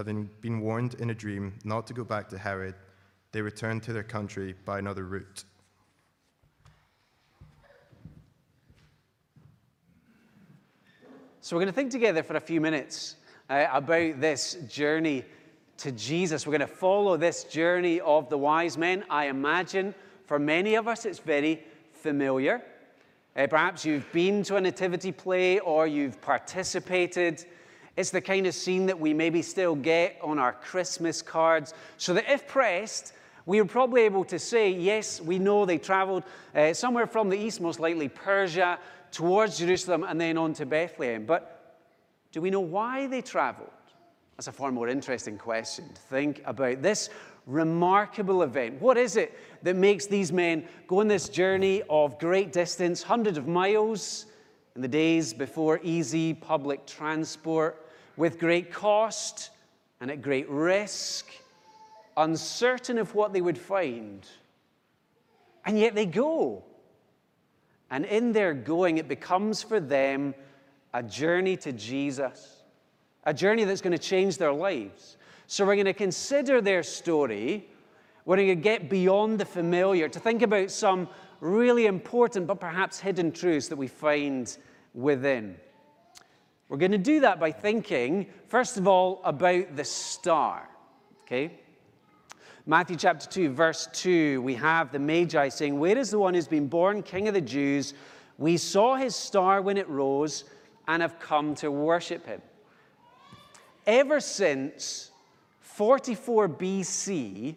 having been warned in a dream not to go back to Herod, they returned to their country by another route. So, we're going to think together for a few minutes uh, about this journey to Jesus. We're going to follow this journey of the wise men. I imagine for many of us it's very familiar. Uh, perhaps you've been to a nativity play or you've participated. It's the kind of scene that we maybe still get on our Christmas cards, so that if pressed, we are probably able to say, yes, we know they traveled uh, somewhere from the east, most likely Persia, towards Jerusalem and then on to Bethlehem. But do we know why they traveled? That's a far more interesting question to think about. This remarkable event. What is it that makes these men go on this journey of great distance, hundreds of miles, in the days before easy public transport, with great cost and at great risk, uncertain of what they would find? And yet they go. And in their going, it becomes for them a journey to Jesus, a journey that's going to change their lives. So we're going to consider their story. We're going to get beyond the familiar to think about some really important but perhaps hidden truths that we find within. We're going to do that by thinking, first of all, about the star. Okay? Matthew chapter 2, verse 2, we have the Magi saying, Where is the one who's been born King of the Jews? We saw his star when it rose and have come to worship him. Ever since 44 BC,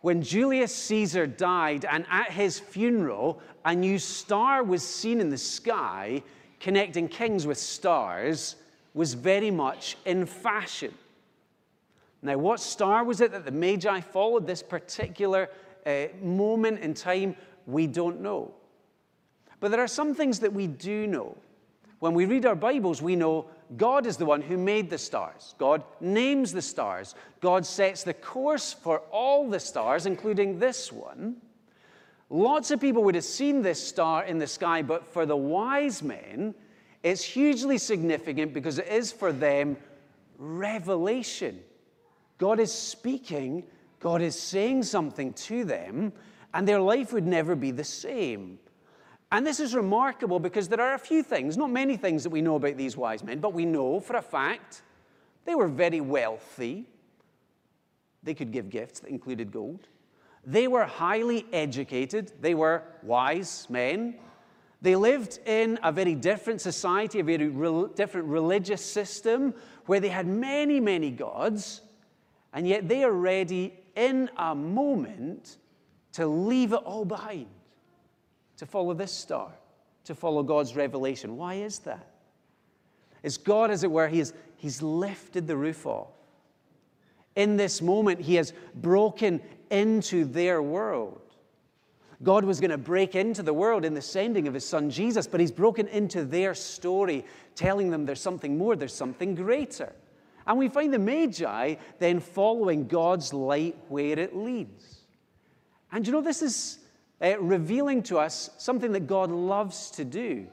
when Julius Caesar died, and at his funeral, a new star was seen in the sky, connecting kings with stars, was very much in fashion. Now, what star was it that the Magi followed this particular uh, moment in time? We don't know. But there are some things that we do know. When we read our Bibles, we know God is the one who made the stars. God names the stars. God sets the course for all the stars, including this one. Lots of people would have seen this star in the sky, but for the wise men, it's hugely significant because it is for them revelation. God is speaking, God is saying something to them, and their life would never be the same. And this is remarkable because there are a few things, not many things that we know about these wise men, but we know for a fact they were very wealthy. They could give gifts that included gold. They were highly educated. They were wise men. They lived in a very different society, a very re- different religious system where they had many, many gods. And yet they are ready in a moment to leave it all behind, to follow this star, to follow God's revelation. Why is that? It's God, as it were, he has, He's lifted the roof off. In this moment, He has broken into their world. God was going to break into the world in the sending of His Son Jesus, but He's broken into their story, telling them there's something more, there's something greater. And we find the Magi then following God's light where it leads. And you know, this is uh, revealing to us something that God loves to do.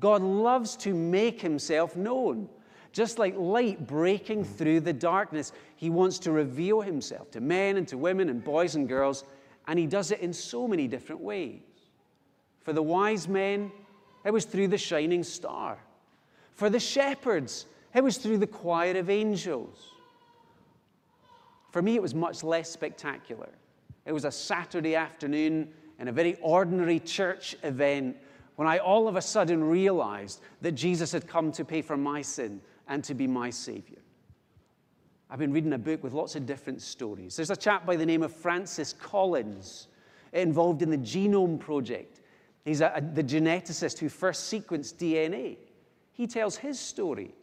God loves to make himself known. Just like light breaking through the darkness, he wants to reveal himself to men and to women and boys and girls, and he does it in so many different ways. For the wise men, it was through the shining star. For the shepherds, it was through the choir of angels. For me, it was much less spectacular. It was a Saturday afternoon in a very ordinary church event when I all of a sudden realized that Jesus had come to pay for my sin and to be my Savior. I've been reading a book with lots of different stories. There's a chap by the name of Francis Collins involved in the Genome Project. He's a, a, the geneticist who first sequenced DNA. He tells his story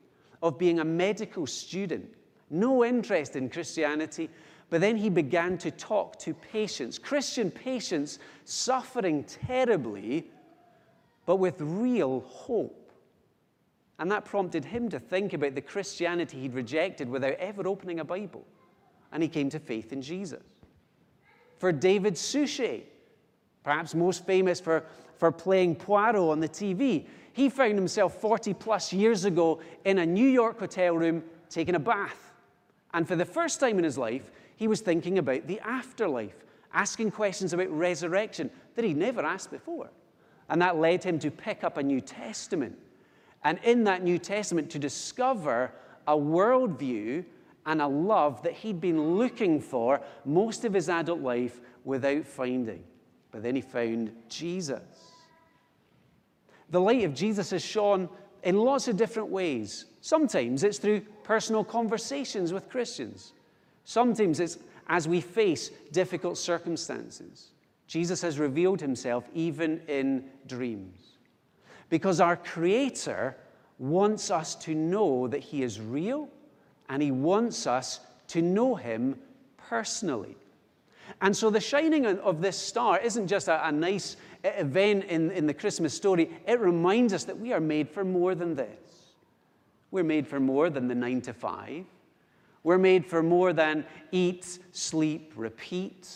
of being a medical student, no interest in Christianity, but then he began to talk to patients, Christian patients suffering terribly, but with real hope. And that prompted him to think about the Christianity he'd rejected without ever opening a Bible. And he came to faith in Jesus. For David Suchet, perhaps most famous for, for playing Poirot on the TV, he found himself 40 plus years ago in a New York hotel room taking a bath. And for the first time in his life, he was thinking about the afterlife, asking questions about resurrection that he'd never asked before. And that led him to pick up a New Testament. And in that New Testament, to discover a worldview and a love that he'd been looking for most of his adult life without finding. But then he found Jesus. The light of Jesus is shone in lots of different ways. Sometimes it's through personal conversations with Christians. Sometimes it's as we face difficult circumstances. Jesus has revealed himself even in dreams. Because our Creator wants us to know that He is real and He wants us to know Him personally. And so the shining of this star isn't just a, a nice event in, in the Christmas story, it reminds us that we are made for more than this. We're made for more than the nine to five. We're made for more than eat, sleep, repeat.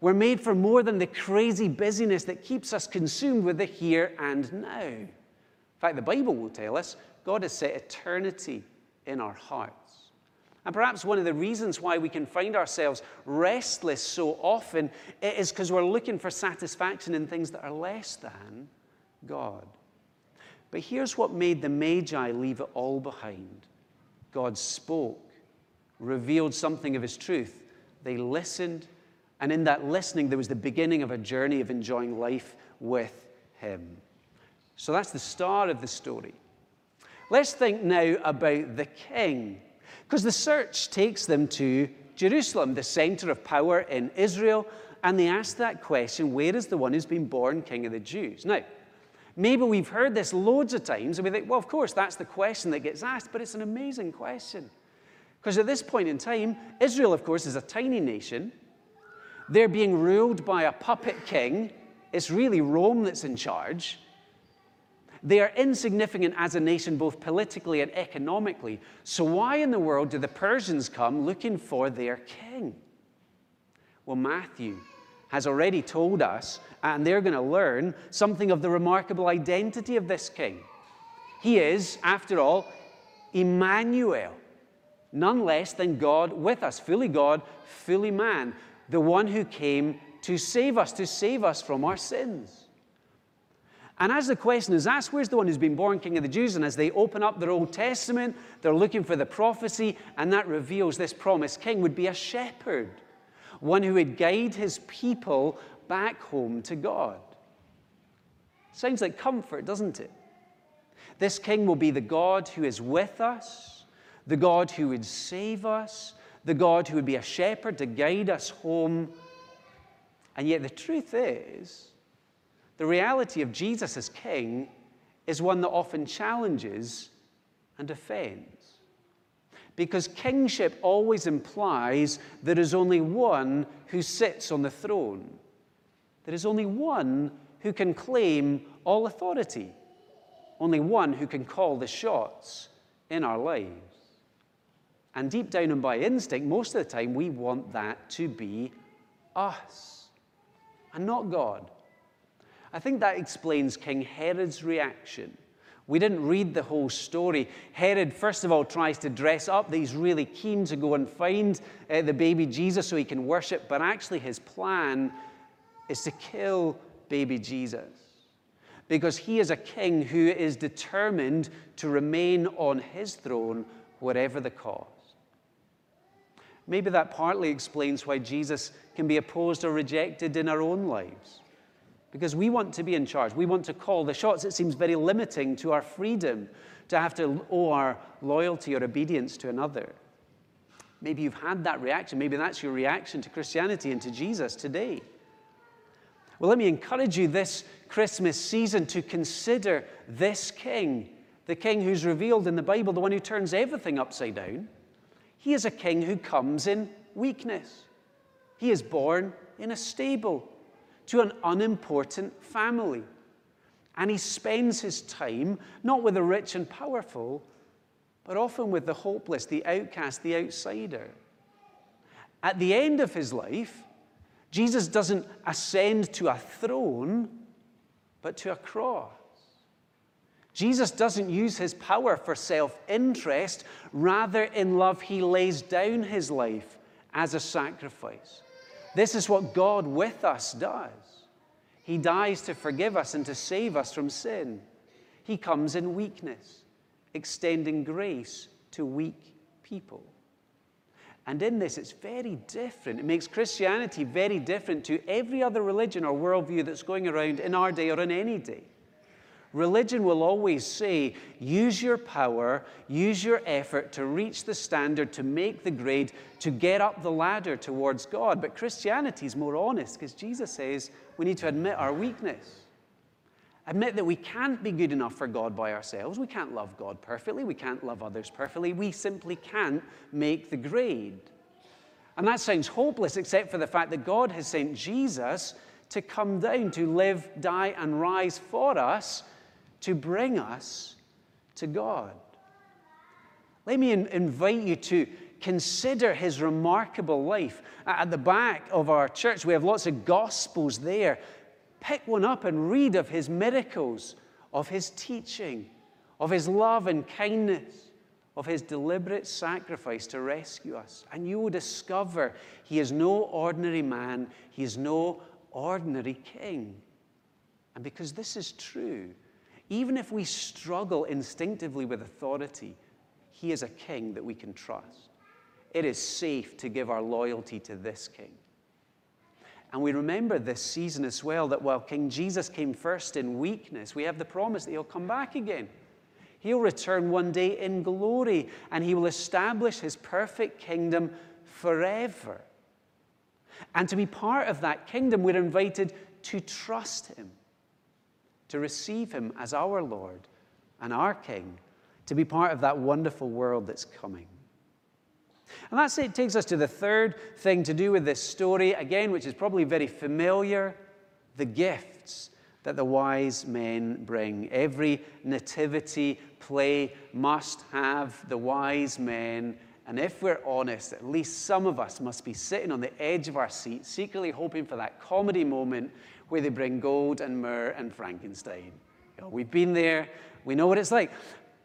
We're made for more than the crazy busyness that keeps us consumed with the here and now. In fact, the Bible will tell us God has set eternity in our hearts. And perhaps one of the reasons why we can find ourselves restless so often is because we're looking for satisfaction in things that are less than God. But here's what made the Magi leave it all behind God spoke, revealed something of his truth. They listened, and in that listening, there was the beginning of a journey of enjoying life with him. So that's the start of the story. Let's think now about the king because the search takes them to Jerusalem, the center of power in Israel, and they ask that question where is the one who's been born king of the Jews? Now, maybe we've heard this loads of times, and we think, well, of course, that's the question that gets asked, but it's an amazing question. Because at this point in time, Israel, of course, is a tiny nation. They're being ruled by a puppet king. It's really Rome that's in charge. They are insignificant as a nation, both politically and economically. So, why in the world do the Persians come looking for their king? Well, Matthew has already told us, and they're going to learn something of the remarkable identity of this king. He is, after all, Emmanuel, none less than God with us, fully God, fully man, the one who came to save us, to save us from our sins. And as the question is asked, where's the one who's been born King of the Jews? And as they open up their Old Testament, they're looking for the prophecy, and that reveals this promised king would be a shepherd, one who would guide his people back home to God. Sounds like comfort, doesn't it? This king will be the God who is with us, the God who would save us, the God who would be a shepherd to guide us home. And yet, the truth is, the reality of Jesus as king is one that often challenges and offends. Because kingship always implies there is only one who sits on the throne. There is only one who can claim all authority, only one who can call the shots in our lives. And deep down and by instinct, most of the time, we want that to be us and not God. I think that explains King Herod's reaction. We didn't read the whole story. Herod, first of all, tries to dress up he's really keen to go and find uh, the baby Jesus so he can worship, but actually, his plan is to kill baby Jesus because he is a king who is determined to remain on his throne, whatever the cost. Maybe that partly explains why Jesus can be opposed or rejected in our own lives because we want to be in charge. We want to call the shots. It seems very limiting to our freedom to have to owe our loyalty or obedience to another. Maybe you've had that reaction. Maybe that's your reaction to Christianity and to Jesus today. Well, let me encourage you this Christmas season to consider this king, the king who's revealed in the Bible, the one who turns everything upside down. He is a king who comes in weakness. He is born in a stable to an unimportant family. And he spends his time not with the rich and powerful, but often with the hopeless, the outcast, the outsider. At the end of his life, Jesus doesn't ascend to a throne, but to a cross. Jesus doesn't use his power for self interest. Rather, in love, he lays down his life as a sacrifice. This is what God with us does. He dies to forgive us and to save us from sin. He comes in weakness, extending grace to weak people. And in this, it's very different. It makes Christianity very different to every other religion or worldview that's going around in our day or in any day. Religion will always say, use your power, use your effort to reach the standard, to make the grade, to get up the ladder towards God. But Christianity is more honest because Jesus says we need to admit our weakness. Admit that we can't be good enough for God by ourselves. We can't love God perfectly. We can't love others perfectly. We simply can't make the grade. And that sounds hopeless, except for the fact that God has sent Jesus to come down, to live, die, and rise for us, to bring us to God. Let me in- invite you to consider his remarkable life. At the back of our church, we have lots of gospels there pick one up and read of his miracles, of his teaching, of his love and kindness, of his deliberate sacrifice to rescue us. And you will discover he is no ordinary man, he is no ordinary king. And because this is true, even if we struggle instinctively with authority, he is a king that we can trust. It is safe to give our loyalty to this king. And we remember this season as well that while King Jesus came first in weakness, we have the promise that he'll come back again. He'll return one day in glory and he will establish his perfect kingdom forever. And to be part of that kingdom, we're invited to trust him, to receive him as our Lord and our King, to be part of that wonderful world that's coming. And that takes us to the third thing to do with this story, again, which is probably very familiar the gifts that the wise men bring. Every nativity play must have the wise men. And if we're honest, at least some of us must be sitting on the edge of our seat, secretly hoping for that comedy moment where they bring gold and myrrh and Frankenstein. You know, we've been there, we know what it's like.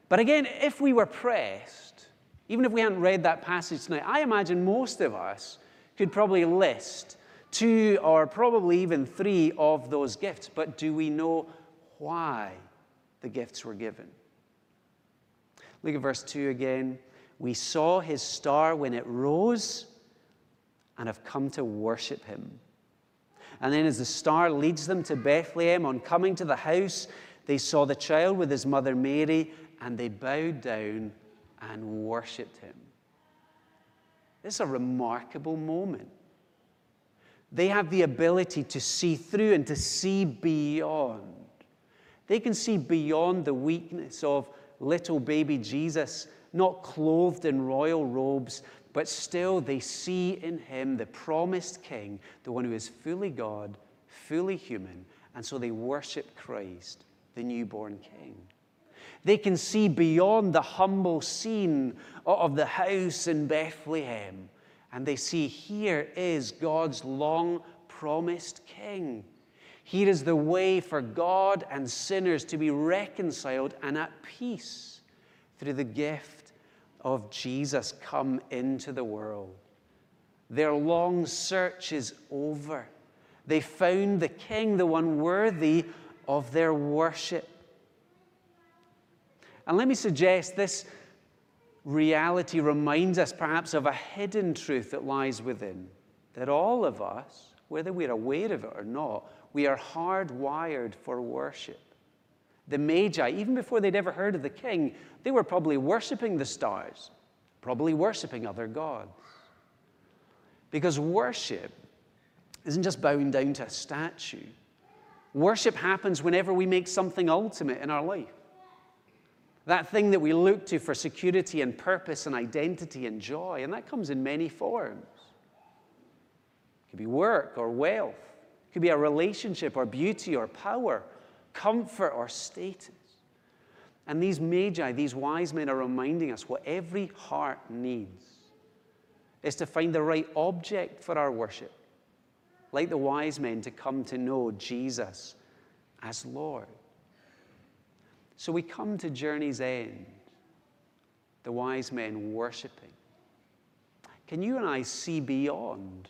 But again, if we were pressed, even if we hadn't read that passage tonight, I imagine most of us could probably list two or probably even three of those gifts. But do we know why the gifts were given? Look at verse 2 again. We saw his star when it rose and have come to worship him. And then, as the star leads them to Bethlehem, on coming to the house, they saw the child with his mother Mary, and they bowed down and worshiped him. This is a remarkable moment. They have the ability to see through and to see beyond. They can see beyond the weakness of little baby Jesus, not clothed in royal robes, but still they see in him the promised king, the one who is fully God, fully human, and so they worship Christ, the newborn king. They can see beyond the humble scene of the house in Bethlehem. And they see here is God's long promised King. Here is the way for God and sinners to be reconciled and at peace through the gift of Jesus come into the world. Their long search is over. They found the King, the one worthy of their worship. And let me suggest this reality reminds us perhaps of a hidden truth that lies within that all of us, whether we're aware of it or not, we are hardwired for worship. The Magi, even before they'd ever heard of the king, they were probably worshiping the stars, probably worshiping other gods. Because worship isn't just bowing down to a statue. Worship happens whenever we make something ultimate in our life. That thing that we look to for security and purpose and identity and joy, and that comes in many forms. It could be work or wealth, it could be a relationship or beauty or power, comfort or status. And these magi, these wise men, are reminding us what every heart needs is to find the right object for our worship, like the wise men, to come to know Jesus as Lord. So we come to journey's end, the wise men worshiping. Can you and I see beyond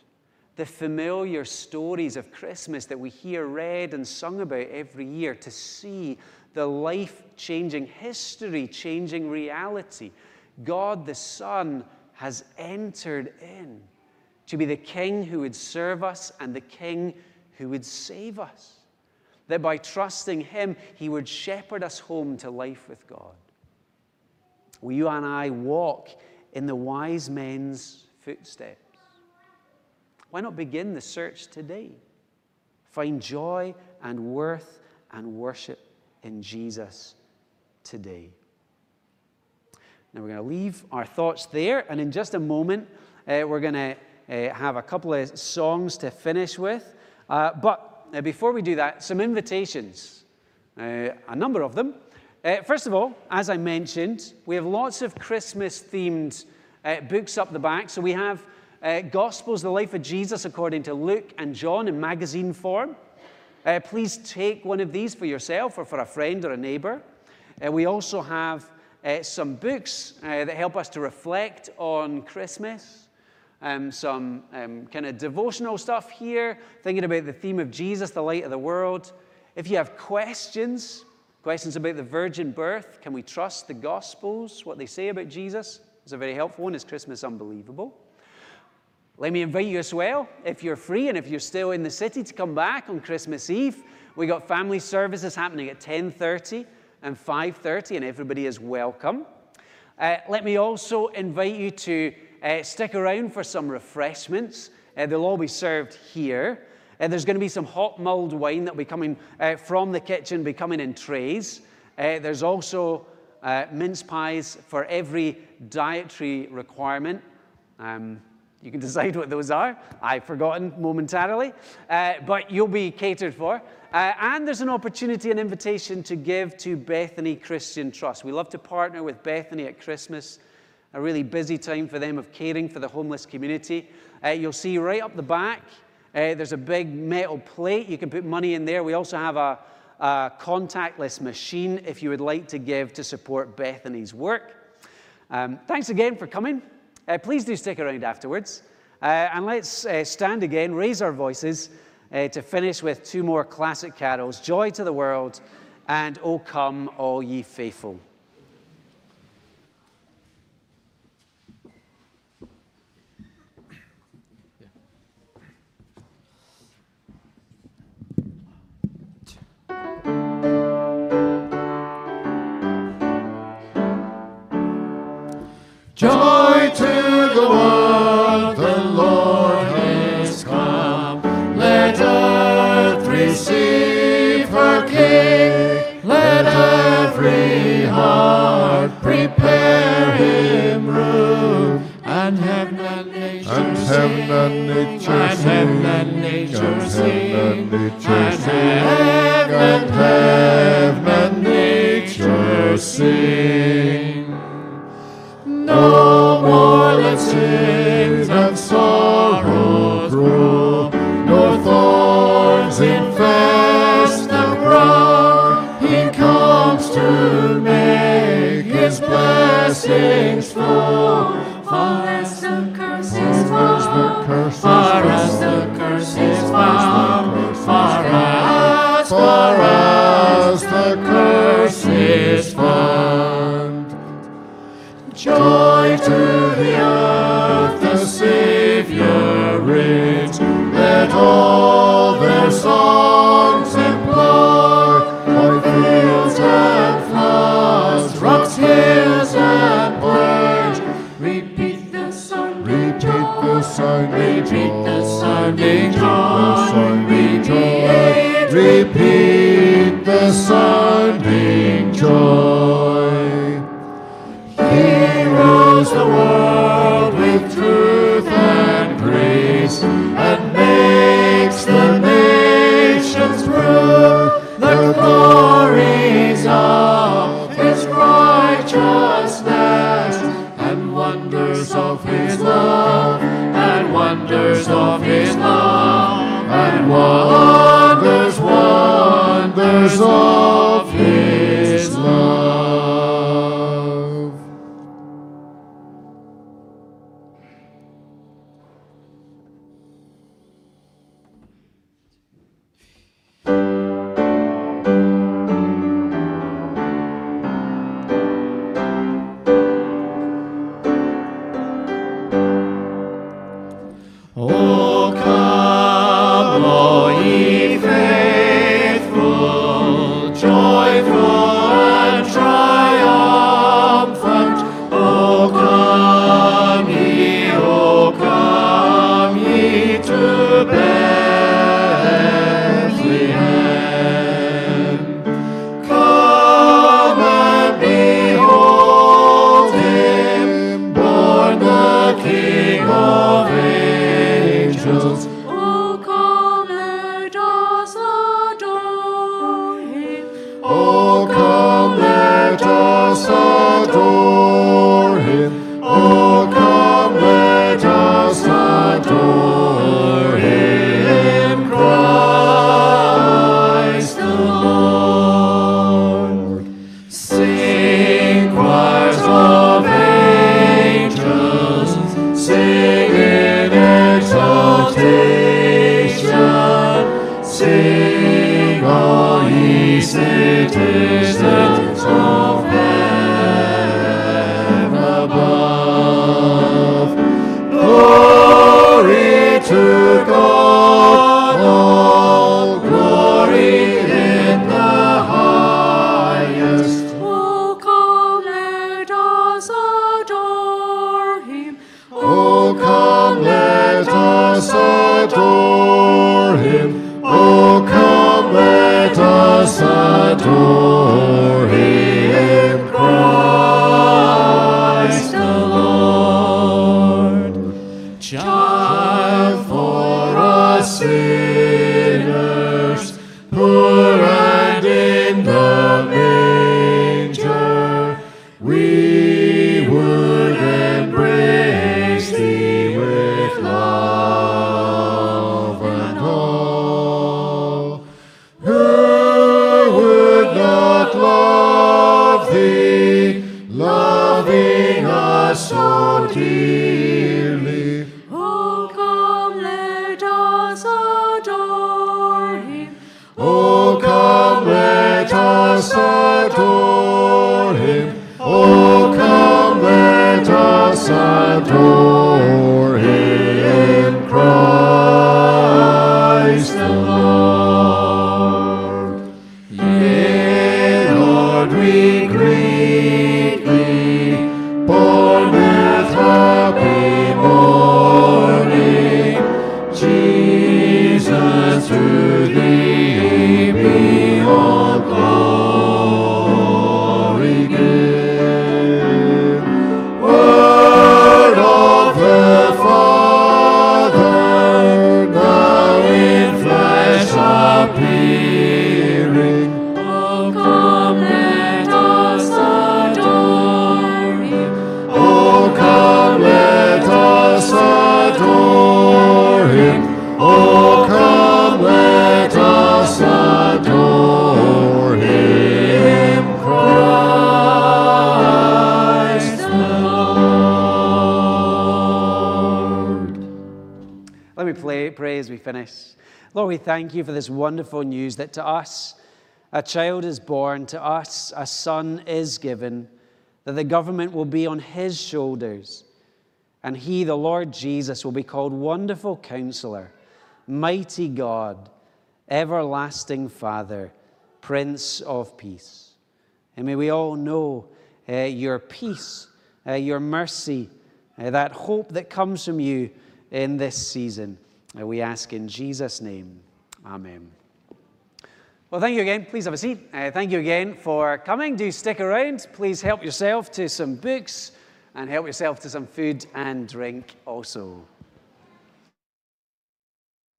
the familiar stories of Christmas that we hear read and sung about every year to see the life changing, history changing reality? God the Son has entered in to be the King who would serve us and the King who would save us. That by trusting Him, He would shepherd us home to life with God. Will you and I walk in the wise men's footsteps? Why not begin the search today? Find joy and worth and worship in Jesus today. Now we're going to leave our thoughts there, and in just a moment, uh, we're going to uh, have a couple of songs to finish with. Uh, but uh, before we do that, some invitations, uh, a number of them. Uh, first of all, as I mentioned, we have lots of Christmas themed books up the back. So we have Gospels, the life of Jesus according to Luke and John in magazine form. Please take one of these for yourself or for a friend or a neighbor. we also have uh, some books uh, that help us to reflect on Christmas, um, some um, kind of devotional stuff here, thinking about the theme of Jesus, the light of the world. If you have questions, questions about the virgin birth, can we trust the Gospels, what they say about Jesus? It's a very helpful one. Is Christmas unbelievable? Let me invite you as well, if you're free and if you're still in the city, to come back on Christmas Eve. We got family services happening at 10:30 and 5.30 and everybody is welcome. Uh, let me also invite you to uh, stick around for some refreshments. Uh, they'll all be served here. Uh, there's going to be some hot mulled wine that will be coming uh, from the kitchen, be coming in trays. Uh, there's also mince pies for every dietary requirement. Um, you can decide what those are. I've forgotten momentarily, but you'll be catered for. Uh, and there's an opportunity, an invitation to give to Bethany Christian Trust. We love to partner with Bethany at Christmas, a really busy time for them of caring for the homeless community. Uh, you'll see right up the back, uh, there's a big metal plate. You can put money in there. We also have a, a contactless machine if you would like to give to support Bethany's work. Um, thanks again for coming. Uh, please do stick around afterwards. Uh, and let's uh, stand again, raise our voices uh, to finish with two more classic carols Joy to the World and O Come, All Ye Faithful. Sing. No more let sins and sorrow grow, nor thorns infest the ground. He comes to make his blessings flow. The sounding joy. Pray as we finish. Lord, we thank you for this wonderful news that to us a child is born, to us a son is given, that the government will be on his shoulders, and he, the Lord Jesus, will be called Wonderful Counselor, Mighty God, Everlasting Father, Prince of Peace. And may we all know uh, your peace, uh, your mercy, uh, that hope that comes from you in this season. Uh, we ask in Jesus' name. Amen. Well, thank you again. Please have a seat. Uh, thank you again for coming. Do stick around. Please help yourself to some books and help yourself to some food and drink also.